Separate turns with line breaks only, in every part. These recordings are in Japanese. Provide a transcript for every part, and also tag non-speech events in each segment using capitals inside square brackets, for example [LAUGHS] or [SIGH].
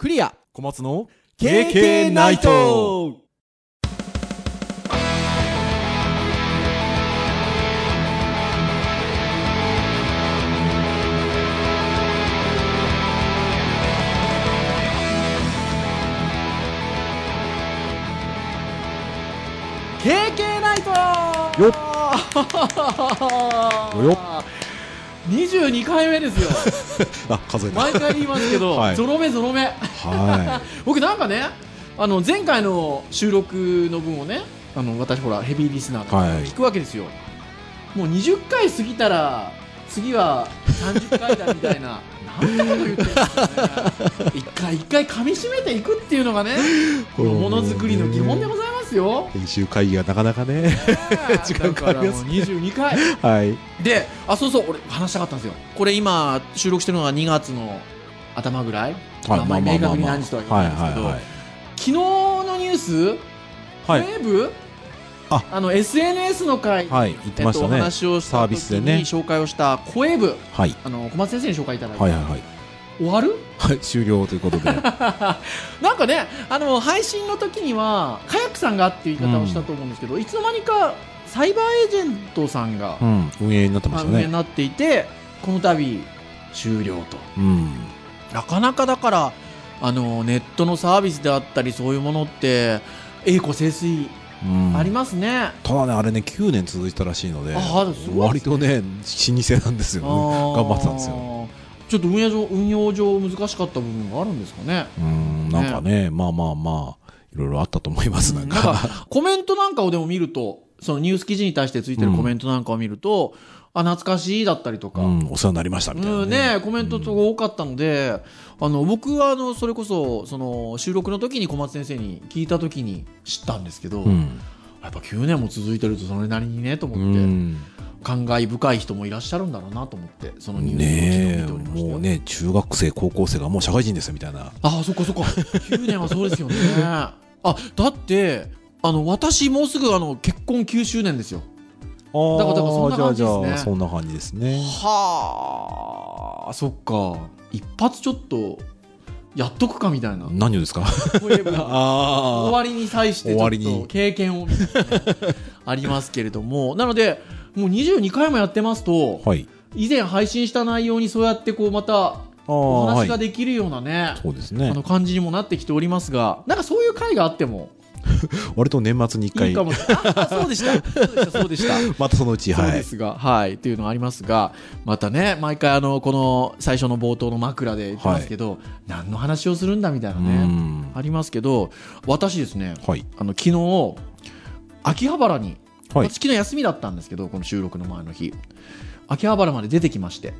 クリア。
小松の
KK ナイト。KK ナイト。
よっよっ [LAUGHS]
22回目ですよ。[LAUGHS]
あ数えた。
毎回言いますけど、[LAUGHS]
はい。
ゾロ目ゾロ目。
は [LAUGHS]
僕なんかねあの前回の収録の分をねあの私ほらヘビーリスナーだから
はい。
聞くわけですよ、もう20回過ぎたら次は30回だみたいな。なんてこと言ってるんですかね。一回一回噛み締めていくっていうのがねこのものづくりの基本でございますよ。
い編集会議がなかなかね。[LAUGHS] 時間かかります。
だからもう22回。
はい。
であそうそう俺話したかったんですよ。これ今収録してるのが2月の頭ぐらい、まあまあ明確に何日とは言わないんですけど、
はいはいはい。
昨日のニュース、
はい。
ウェブ？
あ。
あの SNS の回、
はい言ってました
えっと、話をした
サー
時
ビスでね。
に紹介をしたコエブ。
はい。
あの小松先生に紹介いただいて、
はいはいはい
終わる？
はい終了ということで。[LAUGHS]
なんかねあの配信の時にはカヤックさんがっていう言い方をしたと思うんですけど、いつの間にかサイバーエージェントさんが、
うん運営になってま
まあ
したね
運営になっていてこの度終了と。
うん。
なかなかだからあのネットのサービスであったりそういうものって栄光盛衰
うん。
ありますね、
ただねあれね9年続いたらしいので
あーすごい
割とね老舗なんですよ。ね頑張ってたんですよ
ちょっと運用上運用上難しかった部分があるんですかね。
うんなんかねまあまあまあいろいろあったと思います。なんか。
かコメントなんかをでも見るとそのニュース記事に対してついてるコメントなんかを見ると、あ懐かしいだったりとか、
うんお世話になりましたみたいな
うんね、コメントが多かったので、あの僕はあのそれこそその収録の時に小松先生に聞いた時に知ったんですけど、
うん。
やっぱ9年も続いてるとそれなりにねと思
う
って、
ん
感慨深い人もいらっしゃるんだろうなと思ってそのニュースを見ておりました。よ
もうね中学生高校生がもう社会人ですよみたいな。
ああそっかそっか。9年はそうですよね。あだってあの私もうすぐあの結婚9周年ですよ。
あ
だからそんな感じですね。
そんな感じですね。
はあそっか。一発ちょっとやっとくかみたいな。
何をですか？[LAUGHS]
終わりに際してちょっと経験をありますけれども。なのでもう22回もやってますと
はい。
以前配信した内容にそうやってこうまたお話が
はい
できるようなね、
そうですね。
あの感じにもなってきておりますがなんかそういう回があっても [LAUGHS]
割と年末に一回。
いいかもそうでした。そうでした。そうでした。[LAUGHS]
またそのうちはい。
ですが、はい、っていうのがありますが、またね、毎回あの、この最初の冒頭の枕で言ってますけど、何の話をするんだみたいな
う
ね、
ん。
ありますけど、私ですね、
はい。
あの、昨日、秋葉原に、
はい。
私昨日休みだったんですけど、この収録の前の日、秋葉原まで出てきまして、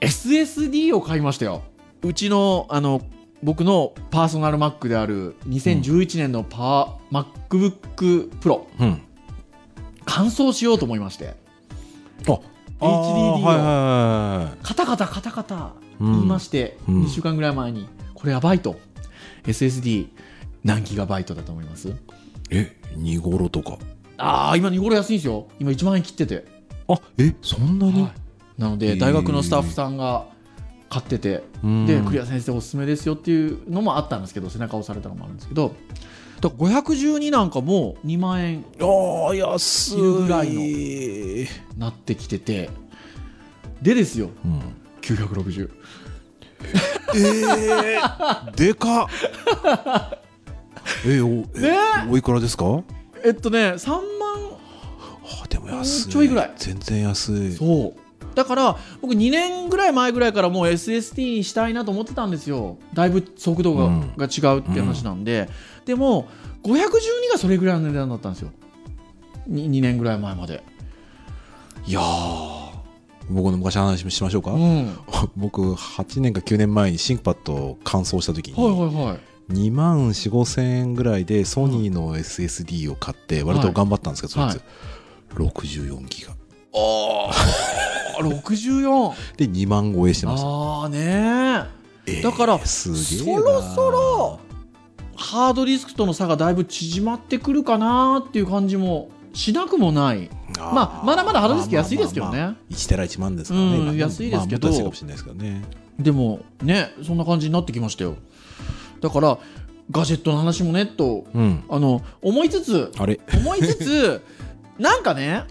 SSD を買いましたよ。うちの、あの、僕のパーソナル Mac である2011年のパー、MacBook Pro
うん。
乾燥しようと思いまして。
あ
HDD を。
はい
カタカタカタカタ
うん。
言いまして、
うん。
2週間ぐらい前にこれやばいと。SSD 何ギガバイトだと思います？
いえ2頃とか
ああ今2頃安いんですよ。今1万円切ってて、
あえそんなに？
はい。なので大学のスタッフさんが買ってて
うん。
でクリア先生おすすめですよっていうのもあったんですけど背中を押されたのもあるんですけど。だから512なんかも2万円
ああ安
い。るぐらいの
い
なってきてて。でですよ。
うん。
960
えー、でかっ。[LAUGHS] えおえ
ね
おいくらですか？
えっとね3万
あでも安い。
ちょいぐらい。
全然安い
そう。だから僕2年ぐらい前ぐらいからもう SSD にしたいなと思ってたんですよ。だいぶ速度が,、
うん。
が違うっていう話なんで、でも512がそれぐらいの値段だったんですよ。2, 2年ぐらい前まで。
いやー僕の昔の話しましょうか、
うん。は [LAUGHS] い
僕8年か9年前にシンクパッドを乾燥した時に、
はいはい
2万4 5千円ぐらいでソニーの SSD を買って割と頑張ったんですけど、
はい。
そいつ64ギガ。
ああ64
で2万超えしてました。
ああね
えー
だから
す
そろそろハードディスクとの差がだいぶ縮まってくるかなっていう感じもしなくもない。まあまだまだハードディスク安いですけどね。
まあまあまあ1テラ1万ですからね、
うん安いですけど。
まあもっと安いかもしれないですけどね。
でもねそんな感じになってきましたよだからガジェットの話もねと
うん。
あの思いつつ
あれ？
思いつつ [LAUGHS] なんかね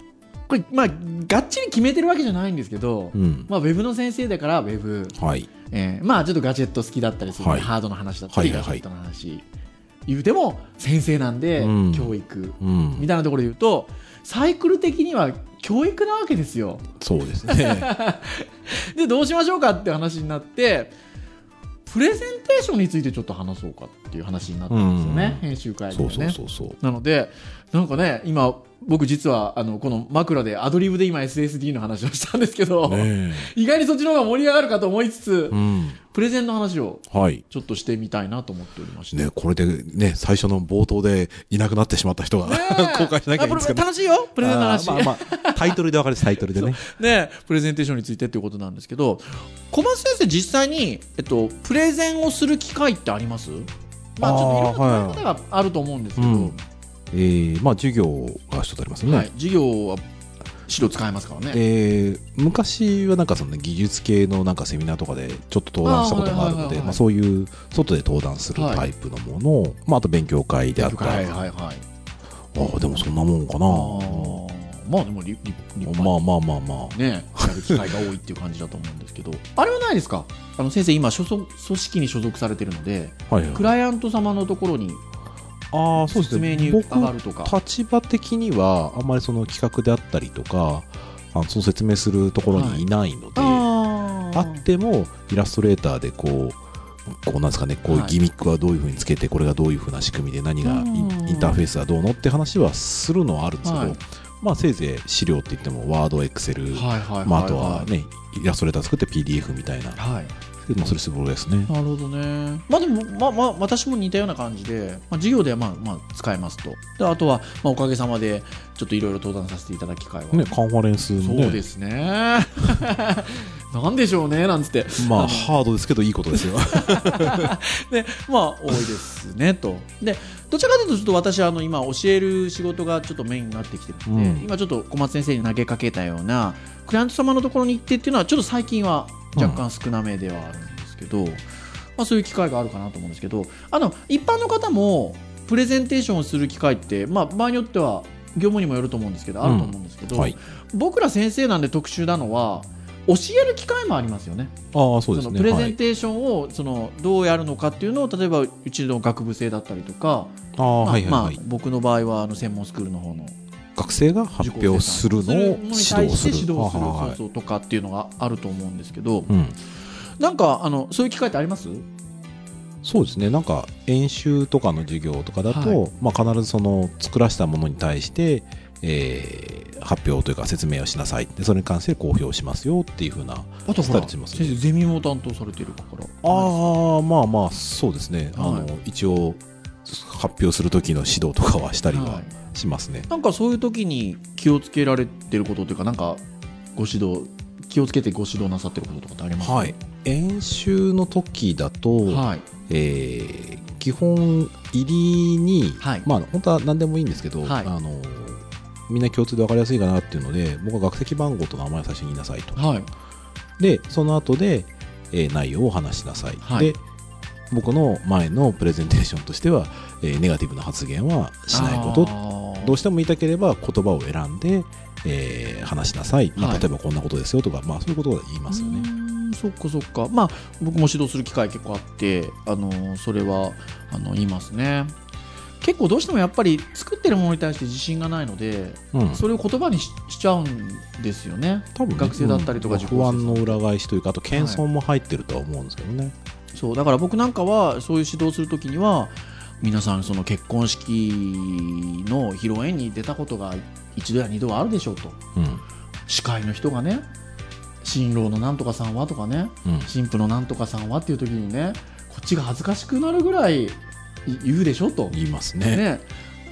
これまあがっちり決めてるわけじゃないんですけど、
うん。
まあ、ウェブの先生だからウェブ、
はい。
えーまあちょっとガジェット好きだったりする
はい。
ハードの話だったり、
はいはいはい。
ガジェットの話。言うても先生なんで、
うん。
教育。
うん。
みたいなところで言うとサイクル的には教育なわけですよ。
そうですね。[LAUGHS]
でどうしましょうかって話になってプレゼンテーションについてちょっと話そうかっていう話になったんですよね、編集会議でね。
そうそうそう
なのでなんかね今僕実はあのこの枕でアドリブで今 SSD の話をしたんですけど、
ね [LAUGHS]
意外にそっちの方が盛り上がるかと思いつつ、
えうん。
プレゼンの話を
はい。
ちょっとしてみたいなと思っておりまして。
ね、これでね、最初の冒頭でいなくなってしまった人が、[LAUGHS] 公開しなきゃいいんですけど。
楽しいよ。プレゼンの話、
まあまあ、タイトルで分かるタイトルでね。[LAUGHS]
ね、プレゼンテーションについてっていうことなんですけど小松先生実際に、えっと、プレゼンをする機会ってあります？まあちょっといろんな方があると思うんですけど、
うんえー、まあ授業が一つありますよね。
はい、授業は資料使えますからね。
えー昔はなんかその技術系のなんかセミナーとかでちょっと登壇したことがあるので、そういう外で登壇するタイプのものを、まああと勉強会であったり、
はいはいはい。
ああでもそんなもんか
あ
な。
ーまあでも立派に
まあまあまあまあ。
ね、やる機会が多いっていう感じだと思うんですけど、[LAUGHS] あれはないですか？あの先生、今所属、組織に所属されてるので、
はいはい
クライアント様のところに
ああそうです
説明にるとか。
立場的にはあんまりその企画であったりとかあのその説明するところにい。ないので、
あ
あってもイラストレーターでこうこうなんですかねこうギミックはどういうふうにつけてこれがどういうふうな仕組みで何がインターフェースはどうのって話はするのはあるんですけど、
はい。
まあせいぜい資料って言ってもワードエクセルあとはねイラストレーター作って PDF みたいな、それすごいですね。
なるほどね。まあでも、まあまあ、私も似たような感じで、まあ、授業ではまあまあ使えますと。であとは、まあ、おかげさまで、ちょっといろいろ登壇させていただく機会は。
ね、カンファレンスの
そう
ね、
ですね。[LAUGHS] なんでしょうね、なんつって。
まあ、
あの
ハードですけどいいことですよ。
で [LAUGHS] まあ多いですねとでどちらかというとちょっと私はあの今教える仕事がちょっとメインになってきてるので、
うん
今ちょっと小松先生に投げかけたようなクライアント様のところに行ってっていうのはちょっと最近は若干少なめではあるんですけど、まあ、そういう機会があるかなと思うんですけどあの一般の方もプレゼンテーションをする機会って、まあ、場合によっては業務にもよると思うんですけどあると思うんですけど、
はい。
僕ら先生なんで特殊なのは教える機会もありますよね。
ああ、そうですね。
プレゼ
はい
ンテーションをそのどうやるのかっていうのを例えばうちの学部生だったりとか、
ああ、
まあ
はいはいはい。
まあ僕の場合はあの専門スクールの方の
学生が発表するのを指導する。
指導するとかっていうのがあると思うんですけど、
うん。
なんかあのそういう機会ってあります？
そうですね。なんか演習とかの授業とかだと、
は
まあ必ずその作らせたものに対して、えー発表というか説明をしなさい。でそれに関して公表しますよっていうふうな。
あとほら先生ゼミも担当されてるから。
ああ、まあまあ、そうですね。あ
はい
の、一応、発表する時の指導とかはしたり
は
はいしますね。
なんかそういう時に気をつけられてることというかなんかご指導気をつけてご指導なさってることとかってあります？
はい。演習の時だと、
はい。
えー基本入りに、
はい。
まあ本当は何でもいいんですけど、
はい。
あのみんな共通で分かりやすいかなっていうので僕は学籍番号と名前を最初に言いなさいと。
はい。
でその後で、えー内容を話しなさい、
はい。
で僕の前のプレゼンテーションとしては、えーネガティブな発言はしないこと。
と
どうしても言いたければ言葉を選んで、えー話しなさい、まあ
はい。
例えばこんなことですよとか、まあ、そういうことを言いますよね。
そっかそっか。まあ僕も指導する機会結構あってあのそれはあの言いますね。結構どうしてもやっぱり作ってるものに対して自信がないので
うん。
それを言葉にししちゃうんですよね。
多分ね。
学生だったりとか
うん。不安の裏返しというかあと謙遜も入ってるとは思うんですけどね。
そうだから僕なんかはそういう指導するときには皆さんその結婚式の披露宴に出たことが一度や二度はあるでしょうと
うん
司会の人がね新郎のなんとかさんはとかね
うん
新婦のなんとかさんはっていう時にねこっちが恥ずかしくなるぐらいい言うでしょと。
言いますね。
ね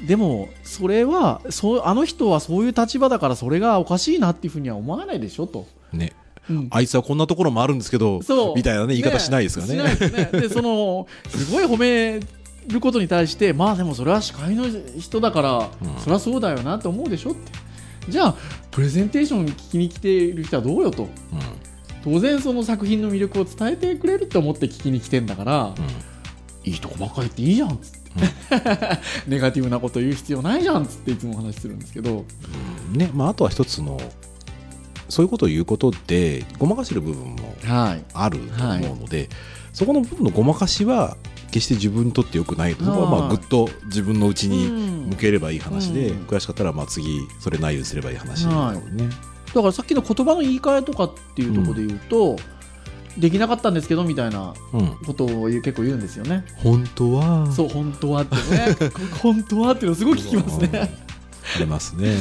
でもそれはそうあの人はそういう立場だからそれがおかしいなっていうふうには思わないでしょと。
ね
うん
あいつはこんなところもあるんですけどみたいなね言い方しないですからね。
しないですね。でそのすごい褒めることに対してまあでもそれは司会の人だから、
うん。
そりゃそうだよなと思うでしょって。じゃあプレゼンテーション聞きに来ている人はどうよと。
うん。
当然その作品の魅力を伝えてくれると思って聞きに来てんだから、
うん。
いいとこばっかり言っていいじゃんっつって、[LAUGHS] ネガティブなこと言う必要ないじゃんっつっていつもお話しするんですけど。
ねまあ、あとは一つのそういうことを言うことでごまかしてる部分も
はい。
あると思うので、そこの部分のごまかしは決して自分にとってよくないそこはまあ
はい
ぐっと自分の内に
うん。
向ければいい話で、
うん。
悔しかったらまあ次それないようにすればいい話だろうね、
だからさっきの言葉の言い換えとかっていうところで言うと、できなかったんですけどみたいな
うん、
ことを結構言うんですよね。
本当は。
そう本当はってね。[LAUGHS] 本当はっていうのすごい聞きますね。
ありますね。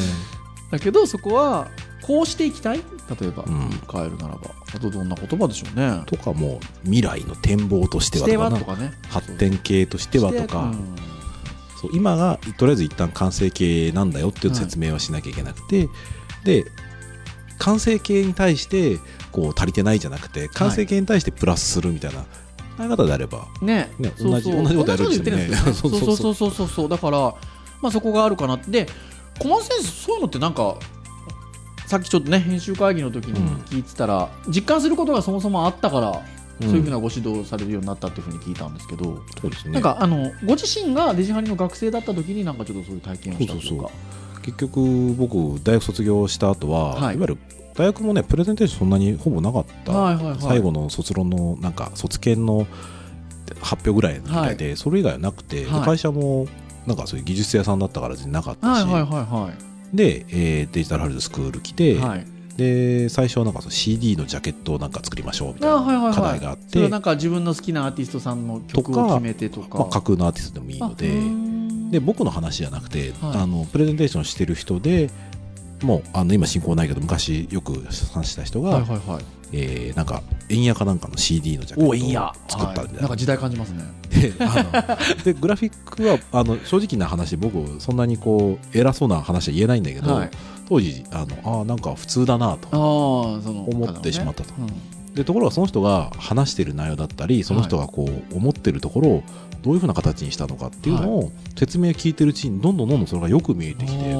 だけどそこはこうしていきたい？例えば
うん。
言い換えるならば、あとどんな言葉でしょうね。
とかもう未来の展望としてはとか
ね。
発展系としてはとか、今がとりあえず一旦完成形なんだよっていう説明はしなきゃいけなくて、で完成形に対してこう足りてないじゃなくて完成形に対してプラスするみたいな。考え方であれば、
ね。
ね
そうそう。
同じ同じことやるんですよね。そ [LAUGHS]
そうう
そう。そうう
そそうそう。だからまあそこがあるかな。で小松先生そういうのってなんかさっきちょっとね編集会議の時に聞いてたら、実感することがそもそもあったから、そういうふうなご指導されるようになったっていうふうに聞いたんですけど、
そうですね。
なんかあのご自身がデジハリの学生だった時になんかちょっとそういう体験をしたというか。
結局僕大学卒業した後は、
はい。
い、わゆる大学もねプレゼンテーションそんなにほぼなかった、
はいはいはい。
最後の卒論のなんか卒検の発表ぐらいみたいで、それ以外はなくて、で
はい。
会社もなんかそういう技術屋さんだったから全然なかったし、
はいはいはいは
で、えーデジタルハルズスクール来て、
いはい。
で最初はなんかその CD のジャケットをなんか作りましょうみたいな課
はい
題があって、
それはなんか自分の好きなアーティストさんの曲を決めてとか。
まあ、架空のアーティストでもいいのでで僕の話じゃなくて、
はい。
あのプレゼンテーションしてる人でもうあの今進行ないけど昔よく話した人が、
はいはいはい
えーなんか円谷かなんかの CD のジャケットを作ったみたい。な
なんか時代感じますね。[LAUGHS]
であのでグラフィックはあの正直な話僕そんなにこう偉そうな話は言えないんだけど、
はい。
当時あのあーなんか普通だなと思ってしまったと。
うん
でところがその人が話してる内容だったりその人がこう思ってるところをどういうふうな形にしたのかっていうのを説明聞いてるうちにどんどんどんどんそれがよく見えてきて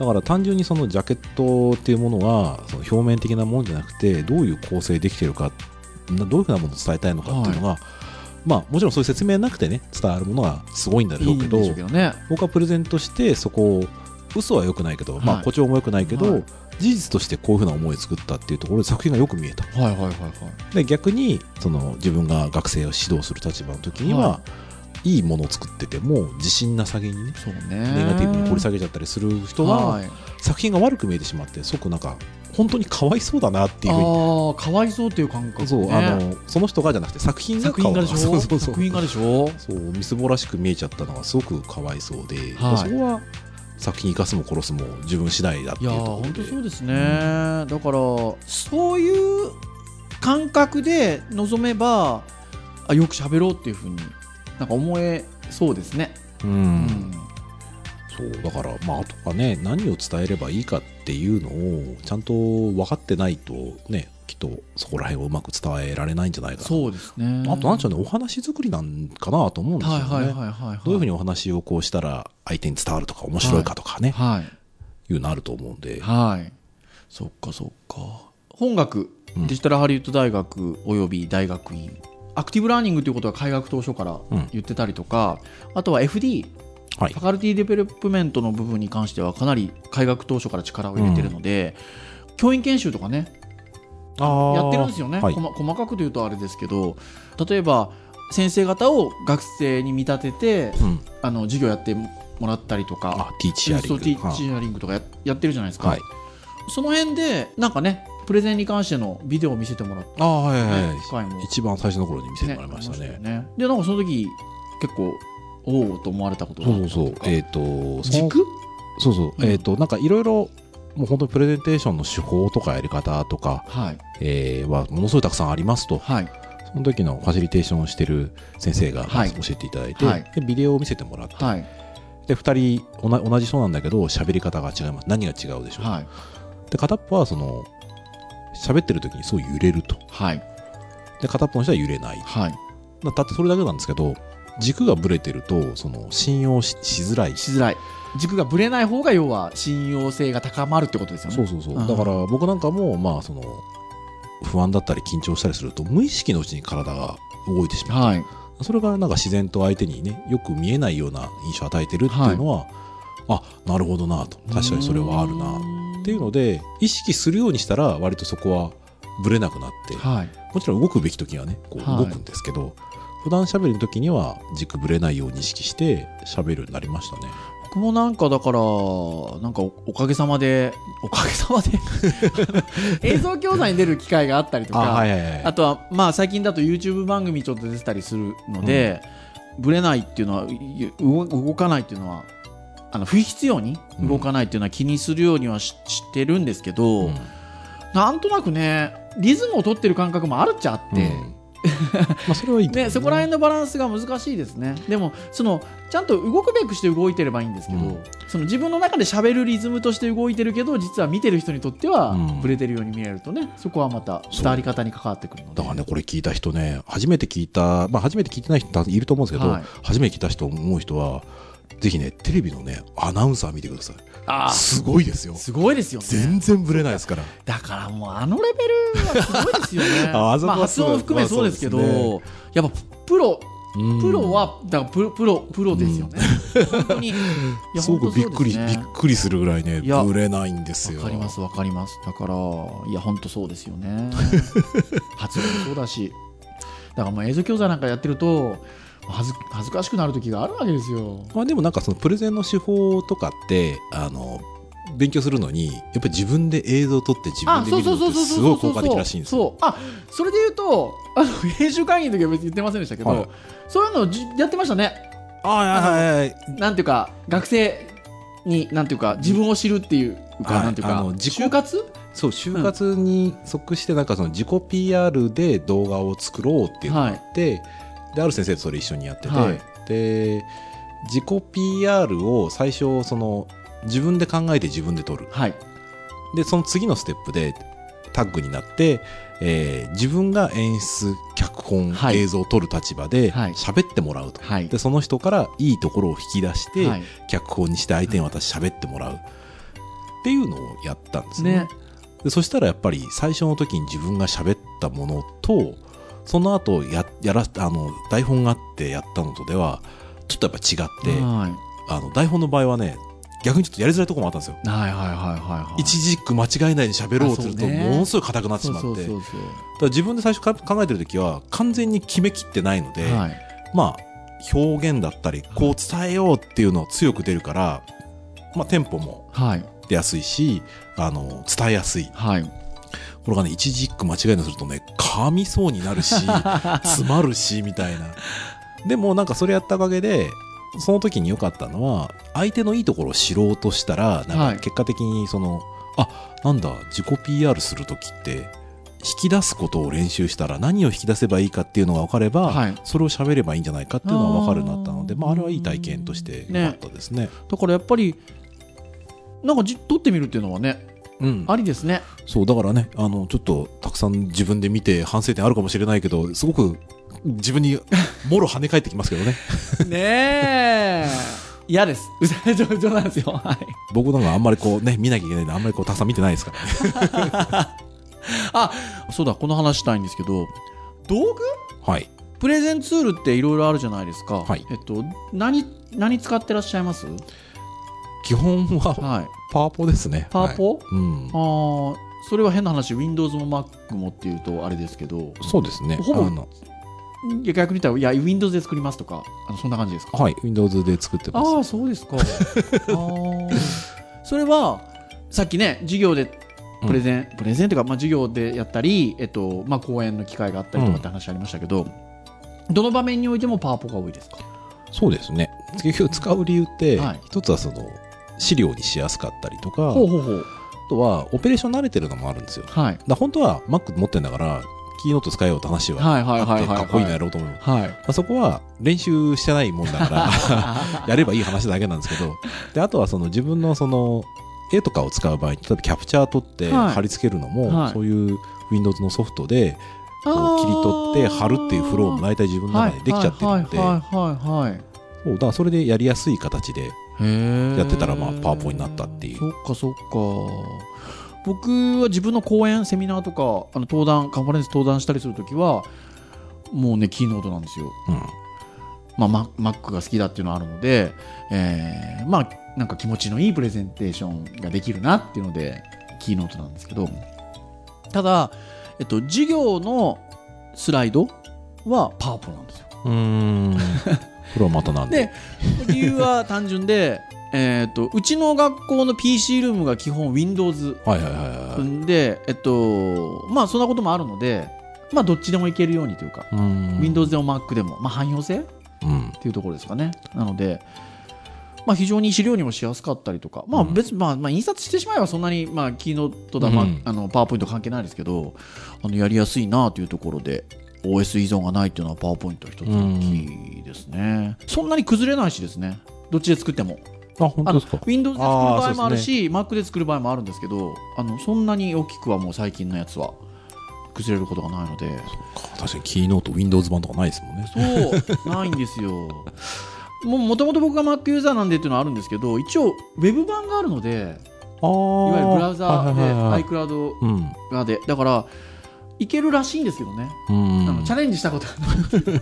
だから単純にそのジャケットっていうものがその表面的なものじゃなくてどういう構成できてるかなどういうふうなものを伝えたいのかっていうのが、まあもちろんそういう説明なくてね伝わるものがすごいんだろうんけど
ね。
僕はプレゼントしてそこを嘘は良くないけど、まあ
はい
誇張も良くないけど、
はい。
事実としてこういうふうな思いを作ったっていうところで作品がよく見えた。
はいはいはいはい。
で逆にその自分が学生を指導する立場の時には、、
はい
いものを作ってても自信なさげにね
そうね。
ネガティブに掘り下げちゃったりする人は、
はい。
作品が悪く見えてしまってすごくなんか本当にかわいそうだなっていうふうに。
ああかわいそうっていう感覚ね。
そうあのその人がじゃなくて作品が
作品がでしょ？
そうそうそう
作品がでしょ？
そうみすぼらしく見えちゃったのがすごくかわいそうで、
はい。
そこは作品生かすも殺すも自分次第だって
い
うところ
本当
で
そうですね、だからそういう感覚で臨めばあよく喋ろうっていうふうになんか思えそうですね、
うん。
うん。
そうだからまああとはね何を伝えればいいかっていうのをちゃんと分かってないとねきっとそこら辺をうまく伝えられないんじゃないかな。
そうですね。
あとなんでしょうねお話作りなんかなと思うんですよね、
はいはいはいはい、はい、
どういうふうにお話をこうしたら相手に伝わるとか面白いかとかね、
はい。
い。うのあると思うんで、
はい。そっかそっか。本学
うん。
デジタルハリウッド大学および大学院アクティブラーニングということは開学当初から
うん。
言ってたりとか、あとは FD
はい。
faculty development の部分に関してはかなり開学当初から力を入れてるので、教員研修とかねやってるんですよね、
はい。
細かく言うとあれですけど例えば先生方を学生に見立てて
うん、
あの授業やってもらったりとか
あティーチアリング
とかややってるじゃないですか、
はい。
その辺でなんかねプレゼンに関してのビデオを見せてもらって、
ああはいはい一番最初の頃に見せてもらいましたね。
ねありよでなんかその時結構おおと思われたことが
そうそうそう。えっ、とその
軸？
そうそう、
うん。
えっ、となんかいろいろもう本当にプレゼンテーションの手法とかやり方とか、
はい。
えーはものすごいたくさんありますと。
はい。
その時のファシリテーションをしてる先生が
はい。
教えていただいて、
はい。
でビデオを見せてもらって、
はい。
で2人同じ人なんだけど喋り方が違います。何が違うでしょう、
はい。
で片っぽはその喋ってる時にすごい揺れると。
はい。
で片っぽの人は揺れない
はい。
だたってそれだけなんですけど軸がぶれてるとその信用ししづらい。
しづらい。軸がぶれない方が要は信用性が高まるってことですよね。
そうそうそう。
うん。
だから僕なんかもまあその不安だったり緊張したりすると無意識のうちに体が動いてしまう、
はい。
それがなんか自然と相手にねよく見えないような印象を与えてるっていうのは、あなるほどなと。確かにそれはあるなっていうので意識するようにしたら割とそこはぶれなくなって
はい。
もちろん動くべき時はねこう
はい。
動くんですけど、普段喋る時には軸ぶれないように意識して喋るようになりましたね。
僕もなんかだからなんかおおかげさまでおかげさまで？[LAUGHS] 映像教材に出る機会があったりとかあ,、
はいはいはい。
とはまあ最近だと YouTube 番組ちょっと出てたりするので、ぶれないっていうのは動かないっていうのはあの不必要に動かないっていうのは気にするようにはししてるんですけど、
うん。
なんとなくねリズムを取ってる感覚もあるっちゃあって、
うん。まあそれはいいと思う
ね、そこら辺のバランスが難しいですね。でもそのちゃんと動くべくして動いてればいいんですけど、
うん。
その自分の中で喋るリズムとして動いてるけど実は見てる人にとっては
うん。
ブレてるように見えるとね、そこはまた伝わり方に関わってくるので。
だからね、これ聞いた人ね、初めて聞いた、まあ初めて聞いてない人いると思うんですけど、
はい。
初めて聞いた人思う人は、ぜひね、テレビのね、アナウンサー見てください。
あー。
すごいですよ。
すごいですよね。
全然ブレないですから。
だからもうあのレベルはすごいですよね。[LAUGHS]
あ
まあ、発音含めそうですけど、
まあそう
やっぱプロ
うん。
プロはだからプロプロプロですよね、本当に。[LAUGHS]
すごくびっくり、
ね。
びっくりするぐらいね、
いや
ブレないんですよ。
わかりますわかります。だからいや本当そうですよね。[LAUGHS] 発音もそうだし。だからもう映像教材なんかやってると恥ず恥ずかしくなる時があるわけですよ。
まあでもなんかそのプレゼンの手法とかって、あの、勉強するのに、やっぱり自分で映像を撮って自分で見るのってすごい効果的らしいんですよ。
そう。あそれで言うとあの編集会議の時は別に言ってませんでしたけど、
はい。
そういうのをじやってましたね。
あはいはいはい。
なんていうか学生になんていうか自分を知るっていうか、
はい
なんていうか就活？
そう就活に即してなんかその自己 PR で動画を作ろうっていうのがあって、である先生とそれ一緒にやってて、
はい。
で自己 PR を最初その自分で考えて自分で撮る。
はい。
でその次のステップでタッグになって、えー自分が演出脚本、
はい。
映像を撮る立場で
はい。
喋ってもらうと、
はい。
でその人からいいところを引き出して、
はい。
脚本にして相手に渡し喋ってもらう。っていうのをやったんですね。
ね。
でそしたらやっぱり最初の時に自分が喋ったものとその後ややらあの台本があってやったのとではちょっとやっぱ違って、
はい。
あの台本の場合はね逆にちょっとやりづらいところもあったんですよ、
はいはいはいはいはい。
一軸間違えないように喋ろうとするとものすごい硬くなってしまって。
そうそ
自分で最初か考えてる時は完全に決めきってないので、
はい。
まあ表現だったりこう伝えようっていうのを強く出るから、まあ、テンポも
はい。
出やすいしあの伝えやすい。
はい
これがね一軸間違いのするとね噛みそうになるし [LAUGHS] 詰まるしみたいな。でもなんかそれやったおかげでその時に良かったのは相手のいいところを知ろうとしたらなん
はい。
か結果的にその、あなんだ自己 PR する時って引き出すことを練習したら何を引き出せばいいかっていうのが分かれば、
はい。
それを喋ればいいんじゃないかっていうのは分かるようになったのでまあ、あれはいい体験として良かったですね。
だからやっぱりなんかじ撮ってみるっていうのはね
うん、
ありですね。
そうだからねあのちょっとたくさん自分で見て反省点あるかもしれないけどすごく自分にもろ跳ね返ってきますけどね。[LAUGHS]
ねえ。嫌です。[LAUGHS] 冗冗談ですよ。はい。
僕なんかあんまりこうね見なきゃいけないんであんまりこうたくさん見てないですからね。[LAUGHS]
あそうだこの話したいんですけど道具？
はい。
プレゼンツールっていろいろあるじゃないですか、
はい。
えっと何何使ってらっしゃいます？
基本は
はい
パワポですね。
パワポ、
はい。うん。
あーそれは変な話 Windows も Mac もっていうとあれですけど
そうですね。
ほぼ逆に言ったらいや Windows で作りますとかあのそんな感じですか？
はい Windows で作ってます。
ああそうですか。あー。[LAUGHS] それはさっきね授業でプレゼン、プレゼンというか、まあ、授業でやったり、えっとまあ、講演の機会があったりとかって話ありましたけど、どの場面においてもパワポが多いですか？
そうですね。結局使う理由って、
はい。
一つはその資料にしやすかったりとか
ほうほうほう。
あとはオペレーション慣れてるのもあるんですよ。
はい。
ら本当は Mac 持ってんだからキーノート使えようって話はあってかっこいいのやろうと思う。
はい。
まあ、そこは練習してないもんだから [LAUGHS] やればいい話だけなんですけど。であとはその自分のその絵とかを使う場合に例えばキャプチャー撮って
はい。
貼り付けるのも、
はい。
そういう Windows のソフトでこう切り取って貼るっていうフローも大体自分の中でできちゃってるんで、うだからそれでやりやすい形で
へ
やってたらまあパワポになったっていう。
そっかそっか。僕は自分の講演セミナーとかあの登壇カンファレンス登壇したりするときはもうねキーノートなんですよ、
うん。
まあ、ママックが好きだっていうのはあるので、えーまあなんか気持ちのいいプレゼンテーションができるなっていうのでキーノートなんですけど。ただ、えっと、授業のスライドはパワポなんですよ。
うーん [LAUGHS] それはまたなんで。
で理由は単純で [LAUGHS] えー、とうちの学校の PC ルームが基本 Windows
はいはいはいはい
で、えっと、まあそんなこともあるので、まあどっちでもいけるようにというか、
うーん。
Windows でも Mac でも、まあ汎用性っ
うん。
ていうところですかね。なので、まあ非常に資料にもしやすかったりとか、まあ
うん。
別に、まあ、まあ印刷してしまえばそんなに、まあキーノートだ、まあ
うん。
あのパワーポイント関係ないですけど、あのやりやすいなというところで、OS 依存がないっていうのはパワーポイント一つ大きいですね。そんなに崩れないしですね。どっちで作っても。
あ本当ですか
？Windows で作る場合もある
あー
し、Mac で作る場合もあるんですけどあのそんなに大きくはもう最近のやつは崩れることがないので。
確かにキーノート Windows 版とかないですもんね。
そうないんですよ。[LAUGHS] ももともと僕が Mac ユーザーなんでっていうのはあるんですけど一応ウェブ版があるので
ああ
いわゆるブラウザーで iCloud
うん。
がでだからいけるらしいんですけどね、
うん。
あのチャレンジしたことが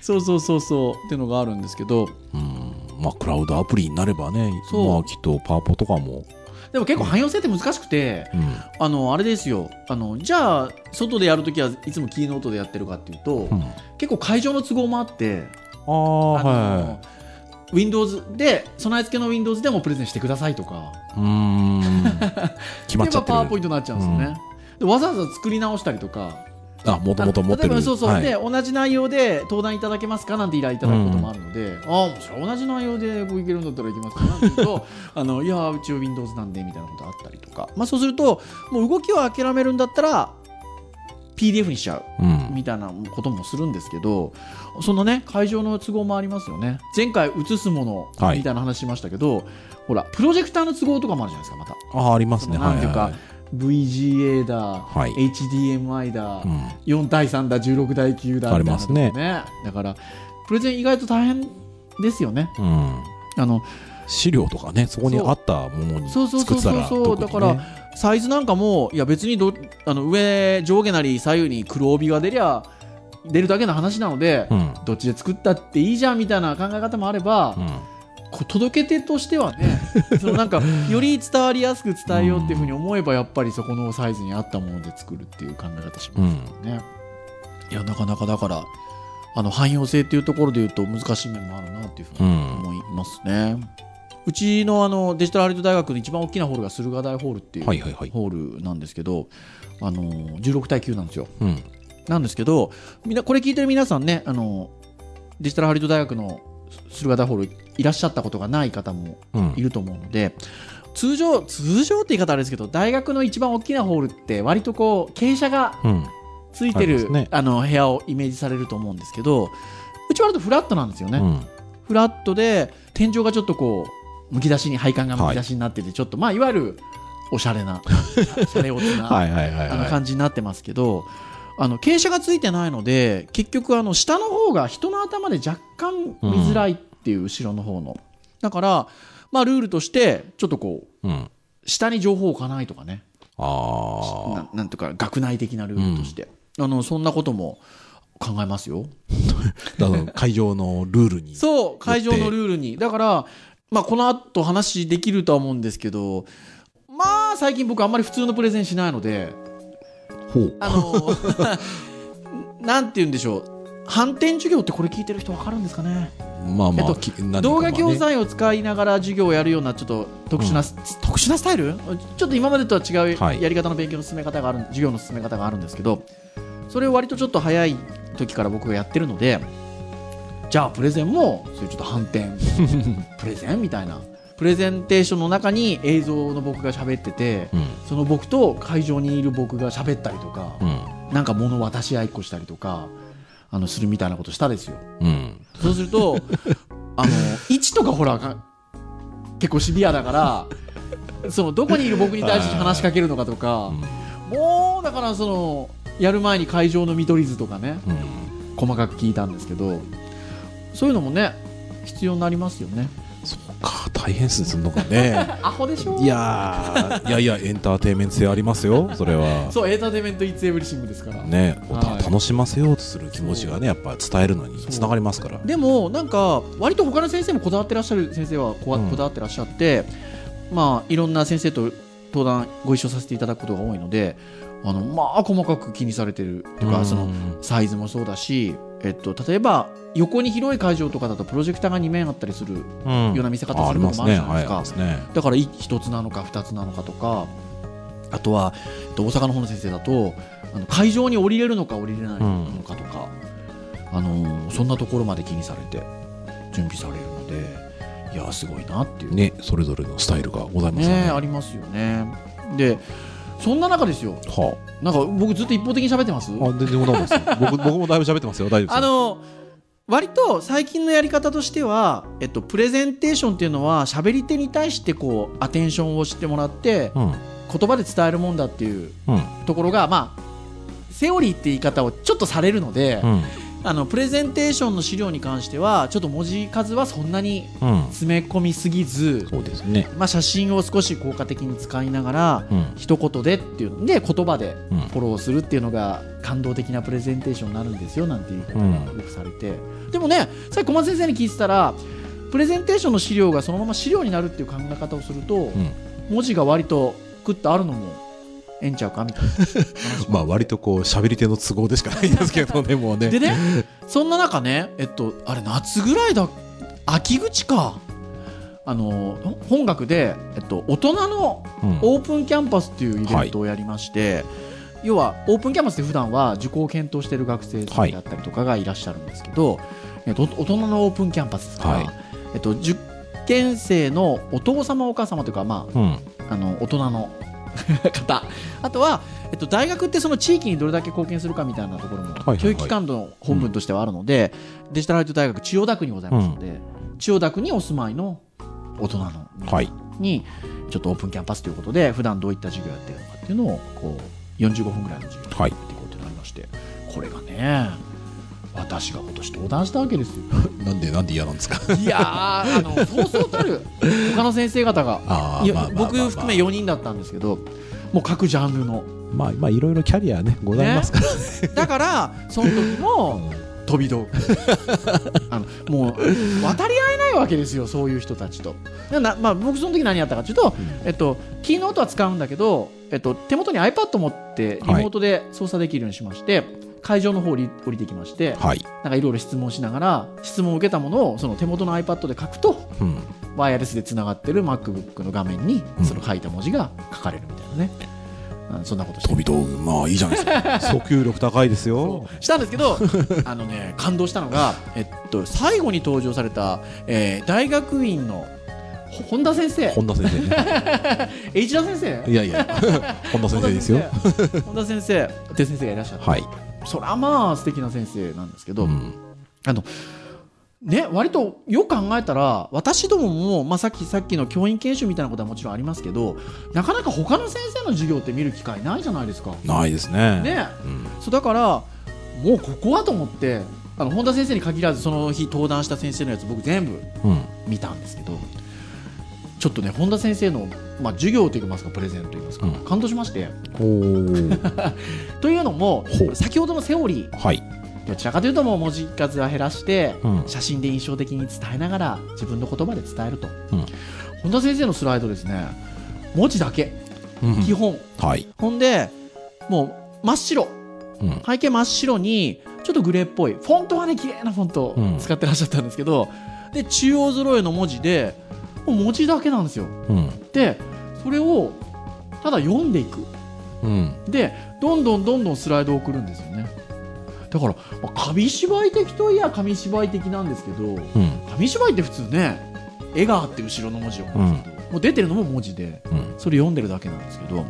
そうそうそうそう。っていうのがあるんですけど。
うん。まあクラウドアプリになればね
そう。
まあきっとパワポとかも。
でも結構汎用性って難しくて、
うん。
あのあれですよ。あのじゃあ外でやるときはいつもキーノートでやってるかっていうと、
うん。
結構会場の都合もあって
ああ
あ
は
の Windows で備え付けの Windows でもプレゼンしてくださいとか。
いうーん。[LAUGHS] 決まっちゃって
でまあパワーポイン
る
トになっちゃうんですよね、でわざわざ作り直したりとか。
あもともと持ってる。
そうそう、
はい。
で同じ内容で登壇いただけますかなんて依頼いただくこともあるので、ああそれは同じ内容で僕いけるんだったらいきますかなんて言うと [LAUGHS] あのいやうちは Windows なんでみたいなことあったりとか、まあ、そうするともう動きを諦めるんだったら PDF にしちゃう
うん。
みたいなこともするんですけどそのね会場の都合もありますよね。前回映すもの
はい。
みたいな話しましたけど、ほらプロジェクターの都合とかもあるじゃないですかまた。
ああありますね。
なんていうか
はいはい
VGA だ、
はい。
HDMI だ、
うん。
4対3だ16対9だ
ありますね。
だからプレゼン意外と大変ですよね。
うん。
あの
資料とかねそこにあったものに
そう。そう
作ってたら
そうそうそう。
特にね。
だからサイズなんかもいや別にどあの上上下なり左右に黒帯が出りゃ出るだけの話なので、
うん。
どっちで作ったっていいじゃんみたいな考え方もあれば、
うん
届け手としてはね [LAUGHS] そのなんかより伝わりやすく伝えようっていうふうに思えばやっぱりそこのサイズに合ったもので作るっていう考え方し
う
ます
ん
ね。いやなかなかだからあの汎用性っていうところで言うと難しい面もあるなっていうふうに
うん
思いますね。うちのあのデジタルハリウッド大学の一番大きなホールが駿河台ホールっていうホールなんですけど、あの16対9なんですよ。
うん
なんですけどみんなこれ聞いてる皆さんねあのデジタルハリウッド大学の駿河台ホールいらっしゃったことがない方も
うん。
いると思うので通常通常って言い方あれですけど大学の一番大きなホールって割とこう傾斜が
うん。
ついてる
ありますね。
あの部屋をイメージされると思うんですけどうちは割とフラットなんですよね、
うん。
フラットで天井がちょっとこうむき出しに配管がむき出しになってて、ちょっとまあいわゆるおしゃれなシャレオツな、あの
はい
感じになってますけどあの傾斜がついてないので結局あの下の方が人の頭で若干見づらいっていう後ろの方の、だからまあルールとしてちょっとこう
うん。
下に情報を置かないとかね。
あ
ななんとか学内的なルールとして、あのそんなことも考えますよ。[LAUGHS]
あだから会場のルールに
そう会場のルールに。だから、まあ、この後話できるとは思うんですけどまあ最近僕あんまり普通のプレゼンしないのであの [LAUGHS] なんて言うんでしょう。反転授業ってこれ聞いてる人分かるんですかね？
まあまあ、
えっと
きなんていうか
動画教材を使いながら授業をやるようなちょっと特殊な、特殊なスタイル？ちょっと今までとは違う
はい。
やり方の勉強の進め方がある、授業の進め方があるんですけどそれを割とちょっと早い時から僕がやってるのでじゃあプレゼンもそういうちょっと反転 [LAUGHS] プレゼンみたいなプレゼンテーションの中に映像の僕が喋ってて
うん。
その僕と会場にいる僕が喋ったりとか、
うん。
なんか物渡し合いっこしたりとかあのするみたいなことしたですよ。
うん。
そうすると [LAUGHS] あの位置とかほらか結構シビアだからそのどこにいる僕に対して話しかけるのかとか、もうだからそのやる前に会場の見取り図とかね
うん。
細かく聞いたんですけどそういうのもね必要になりますよね
か大変すすんのかね。[LAUGHS]
アホでしょ。
いやーいやいやエンターテインメント性ありますよそれは。
そう entertainment it's everything ですから。
ね
はい。
楽しませようとする気持ちがねやっぱ伝えるのにつながりますから。
でもなんか割と他の先生もこだわってらっしゃる先生はここだわってらっしゃって、まあいろんな先生と登壇ご一緒させていただくことが多いのであのまあ細かく気にされてるっていうか、
うん。
そのサイズもそうだし、えっと、例えば横に広い会場とかだとプロジェクターが2面あったりする
うん。
ような見せ方
あ
するのもあるじゃないですか、
はいありますね。
だから1つなのか2つなのかとかあとはえっと大阪の方の先生だとあの会場に降りれるのか降りれないのかとか、あのそんなところまで気にされて準備されるのでいやすごいなっていう。
ねそれぞれのスタイルがございますよね。
ねありますよね。でそんな中ですよ。
は
なんか僕ずっと一方的に喋ってます？
ああ全然ございます。僕 [LAUGHS] 僕もだいぶ喋ってますよ。大丈夫です
あの割と最近のやり方としては、えっと、プレゼンテーションっていうのは喋り手に対してこうアテンションをしてもらって
うん。
言葉で伝えるもんだっていう
うん。
ところがまあセオリーって言い方をちょっとされるので、
うん
あのプレゼンテーションの資料に関してはちょっと文字数はそんなに
うん。
詰め込みすぎず、
そうですね。
まあ、写真を少し効果的に使いながら
うん。
一言でっていうので言葉で
うん。
フォローするっていうのが感動的なプレゼンテーションになるんですよなんていう言い方がよくされて、でもねさっき小松先生に聞いてたらプレゼンテーションの資料がそのまま資料になるっていう考え方をすると、
ん。
文字が割とクッとあるのもええんちゃうかみたいな。[LAUGHS]
まあ割とこう喋り手の都合でしかないですけどねもうね。
でねそんな中ねえっとあれ夏ぐらいだ秋口か。あの本学で、えっと、大人の
うん。
オープンキャンパスっていうイベントをやりまして、要はオープンキャンパスって普段は受講を検討している学生さんであったりとかがいらっしゃるんですけど、えっと、大人のオープンキャンパスですから、
はい。
えっと、受験生のお父様お母様というか、ま
うん。
あ、あの大人の方。あとは、えっと、大学ってその地域にどれだけ貢献するかみたいなところも、教育機関の本分としてはあるので、デジタルハイト大学千代田区にございますので、千代田区にお住まいの大人の
はい。
にちょっとオープンキャンパスということで普段どういった授業をやってるのかっていうのをこう45分ぐらいの授業を
はい
やっていこうというのがありまして、これがね私が今年登壇したわけですよ。[LAUGHS]
なんでなんで嫌なんですか？
いやーあの [LAUGHS] そうそうたる他の先生方が。僕含め4人だったんですけどもう各ジャンルの。
まあまあいろいろキャリアねございますから。
だからその時も飛び道具。[LAUGHS] あのもう渡り合えないわけですよそういう人たちと。な、まあ、僕その時何やったかというと、えっと、キーノートは使うんだけど、えっと、手元に iPad 持ってリモートで操作できるようにしまして、会場の方に降りてきまして
はい。
なんかいろいろ質問しながら質問を受けたものをその手元の iPad で書くと
うん。
ワイヤレスでつながってる MacBook の画面に
うん。
その書いた文字が書かれるみたいなね、うんそんなこと
飛び道具まあいいじゃないですか。[LAUGHS] 訴求力高いですよ。
したんですけど [LAUGHS] あのね感動したのが、えっと、最後に登場された、えー大学院のほ本田先生。
本田先生ね。
え市田先生？
いやいや。[LAUGHS] 本田先生ですよ。
本田先生って先生がいらっしゃって、
はい
そりゃまあ素敵な先生なんですけど、
うん。
あのね、割とよく考えたら私どもも、まあ、さっきさっきの教員研修みたいなことはもちろんありますけどなかなか他の先生の授業って見る機会ないじゃないですか。
ないですね。
ね、
うん。
そうだからもうここはと思ってあの本田先生に限らずその日登壇した先生のやつ僕全部
うん。
見たんですけどちょっとね本田先生の、まあ、授業といいますかプレゼンといいますか、
うん。
感動しまして。[LAUGHS] というのも先ほどのセオリー
はい。
どちらかというともう文字数は減らして、
うん。
写真で印象的に伝えながら自分の言葉で伝えると、
うん。
本田先生のスライドですね。文字だけ。
うん。
基本、
はい。
ほんでもう真っ白。
うん。
背景真っ白にちょっとグレーっぽいフォントはね綺麗なフォント使ってらっしゃったんですけど、で中央揃えの文字で文字だけなんですよ。
うん。
でそれをただ読んでいく。
うん。
でどんどんどんどんスライドを送るんですよね。だから、まあ紙芝居的といえば紙芝居的なんですけど
うん。
紙芝居って普通ね絵があって後ろの文字を。読むん。もう出てるのも文字で
うん。
それ読んでるだけなんですけど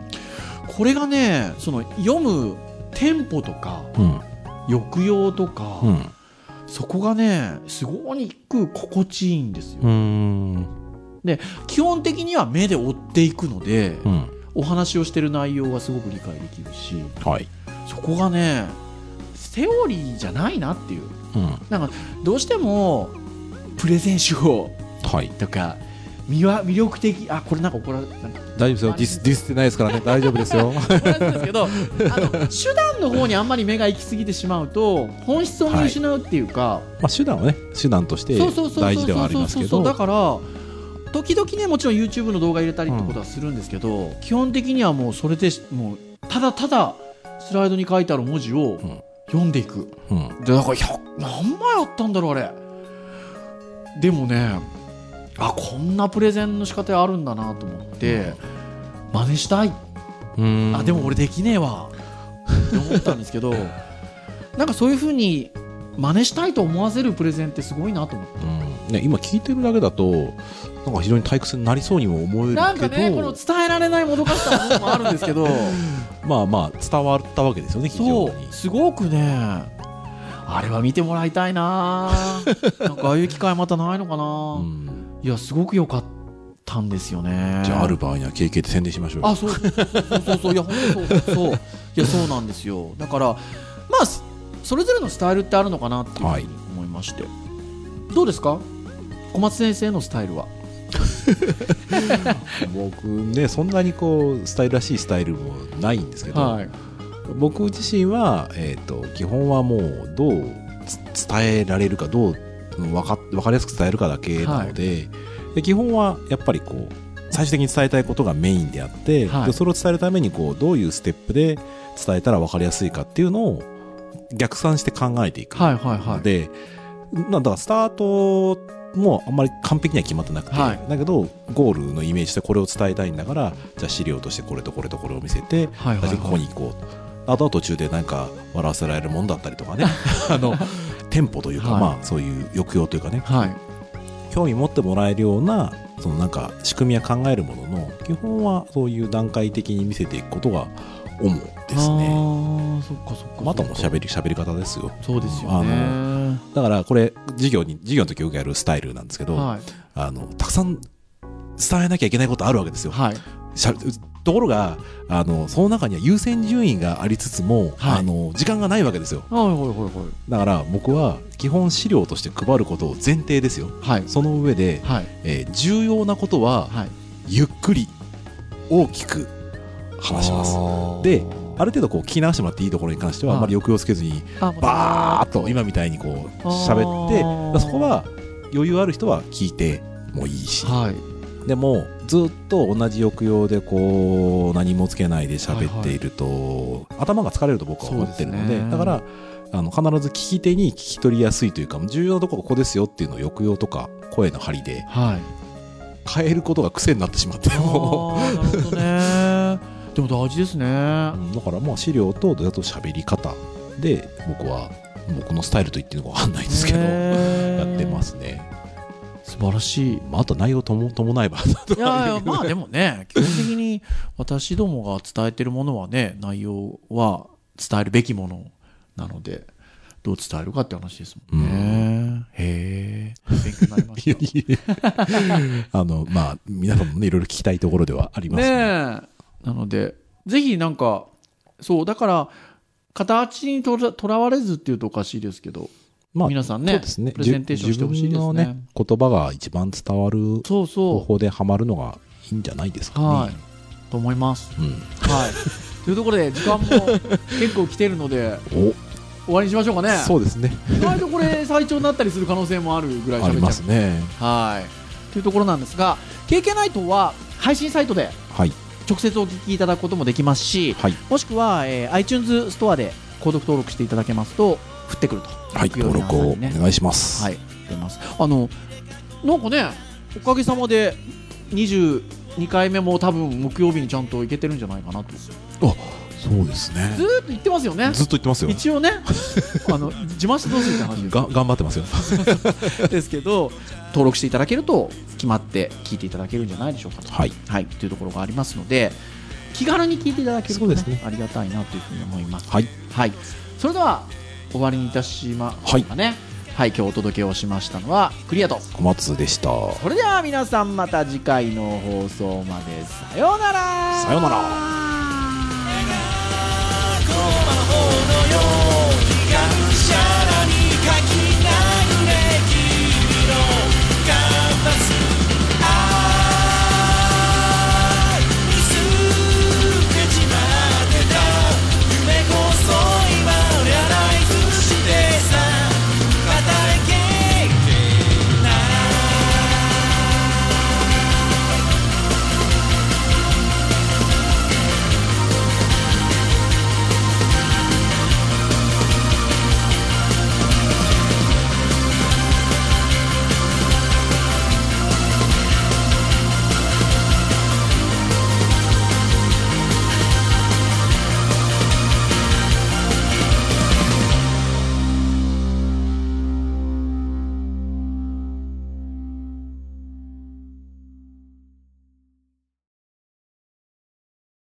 これがねその読むテンポとか
うん。
抑揚とか、
うん。
そこがねすごく心地いいんですよ、
うん
基本的には目で追っていくので、
うん。
お話をしてる内容がすごく理解できるし
はい。
そこがねセオリーじゃないなっていう。
うん。
なんかどうしてもプレゼン手法
はい。
とか魅わ魅力的あこれなんか怒られなんか
大丈夫ですよ。ディスディスってないですからね。[LAUGHS] 大丈夫ですよ。
ですけどあの手段の方にあんまり目が行き過ぎてしまうと本質を見失うっていうか、
まあ手段はね手段として大事ではありますけど。
だから時々ねもちろん YouTube の動画入れたりってことはするんですけど、基本的にはもうそれでもうただただスライドに書いてある文字を
ん。
読んでいく、
うん。
でだから100何枚あったんだろうあれ。でもねあこんなプレゼンの仕方あるんだなと思って、真似したい。
うん。
あでも俺できねえわ。って思ったんですけど [LAUGHS] なんかそういうふうに真似したいと思わせるプレゼンってすごいなと思って。
うん。ね、今聞いてるだけだとなんか非常に退屈になりそうにも思える
なんかねこの伝えられないもどかしさもあるんですけど。[LAUGHS]
まあまあ伝わったわけですよね非常
そ
に
うすごくね。あれは見てもらいたいな。[LAUGHS] なんかああいう機会またないのかな、
うん。
いやすごく良かったんですよね。
じゃあある場合には KK で宣伝しましょうよ。
あそう。そうそうそういや本当そう。そう。いやそうなんですよ。だからまあそそれぞれのスタイルってあるのかなっていうふうに思いまして、どうですか？小松先生のスタイルは？[LAUGHS]
僕ねそんなにこうスタイルらしいスタイルもないんですけど、
はい。
僕自身は、えー、と基本はもうどうつ伝えられるかどう分か分かりやすく伝えるかだけなので,、で基本はやっぱりこう最終的に伝えたいことがメインであって、
はい。
でそれを伝えるためにこうどういうステップで伝えたら分かりやすいかっていうのを逆算して考えていく
はいはいはい。
ので、なんだからスタートもあんまり完璧には決まってなくて、
はい。
だけどゴールのイメージしてこれを伝えたいんだからじゃあ資料としてこれとこれとこれを見せて
はいはい
最初にここに行こうと。あとは途中でなんか笑わせられるもんだったりとかね。[LAUGHS] あのテンポというか、
はい。
まあそういう抑揚というかね。
はい。
興味持ってもらえるようなそのなんか仕組みは考えるものの基本はそういう段階的に見せていくことが主ですね。
ああそっかそっか
またも喋り喋り方ですよ。
そうですよね
だからこれ授業に授業の時よくやるスタイルなんですけど、
はい
あのたくさん伝えなきゃいけないことあるわけですよ。
はい
しゃところがあのその中には優先順位がありつつも、
はい
あの時間がないわけですよ。
はいはいはいはい
だから僕は基本資料として配ることを前提ですよ。
はい
その上で、
はい
えー重要なことは
はい
ゆっくり大きく話します。である程度こう聞き流してもらっていいところに関しては
はい。
あんまり抑揚つけずに
あ
バーッと今みたいにこう喋ってそこは余裕ある人は聞いてもいいし。
はい。
でもずっと同じ抑揚でこう何もつけないで喋っていると、頭が疲れると僕は思ってるので
ね。
だからあの必ず聞き手に聞き取りやすいというか重要なところここですよっていうのを抑揚とか声の張りで
はい。
変えることが癖になってしまって
でも大事ですね。
うだからまあ資料とだと喋り方で僕は僕のスタイルと言っていいのか分かんないですけどやってますね。
素晴らしい。
まあ、あと内容とも伴えば
いやいやまあでもね [LAUGHS] 基本的に私どもが伝えてるものはね内容は伝えるべきものなのでどう伝えるかって話ですもんね、へえ勉強になりました。
あのまあ皆さんもねいろいろ聞きたいところではあります
ねえ。
ね
なのでぜひなんかそうだから形にとらとらわれずっていうとおかしいですけど、
まあ
皆さんね
ね
プレゼンテーションしてほしいですね。
自分のね言葉が一番伝わる方法でハマるのがいいんじゃないですかね、
うはい。と思います。
うん、
はい。[LAUGHS] というところで時間も結構来てるので
お。
終わりにしましょうかね。
そうですね。
意外とこれ最長になったりする可能性もあるぐらい
あり
喋っちゃう
ますね。
はい。というところなんですが KK ナイトは配信サイトで
はい
直接お聞きいただくこともできますし
はい。
もしくは、えー iTunes ストアで購読登録していただけますと降ってくると
はい登録をお願いします、
はい出ます。あのなんかねおかげさまで22回目も多分木曜日にちゃんといけてるんじゃないかなと。ず
そうですね。
ーっと言ってますよね。
ずっと言ってますよ。
一応ね。[LAUGHS] あの自慢してどうするって話です。
が頑張ってますよ。[LAUGHS]
ですけど登録していただけると決まって聞いていただけるんじゃないでしょうかと,、
はい。
はい、というところがありますので気軽に聞いていただけると、ね
ね。
ありがたいなというふうに思います、
はい。
はい、それでは終わりにいたしましょうかね。はい、今日お届けをしましたのはクリアと。
小松でした。
それでは皆さんまた次回の放送まで。さようなら。
さようなら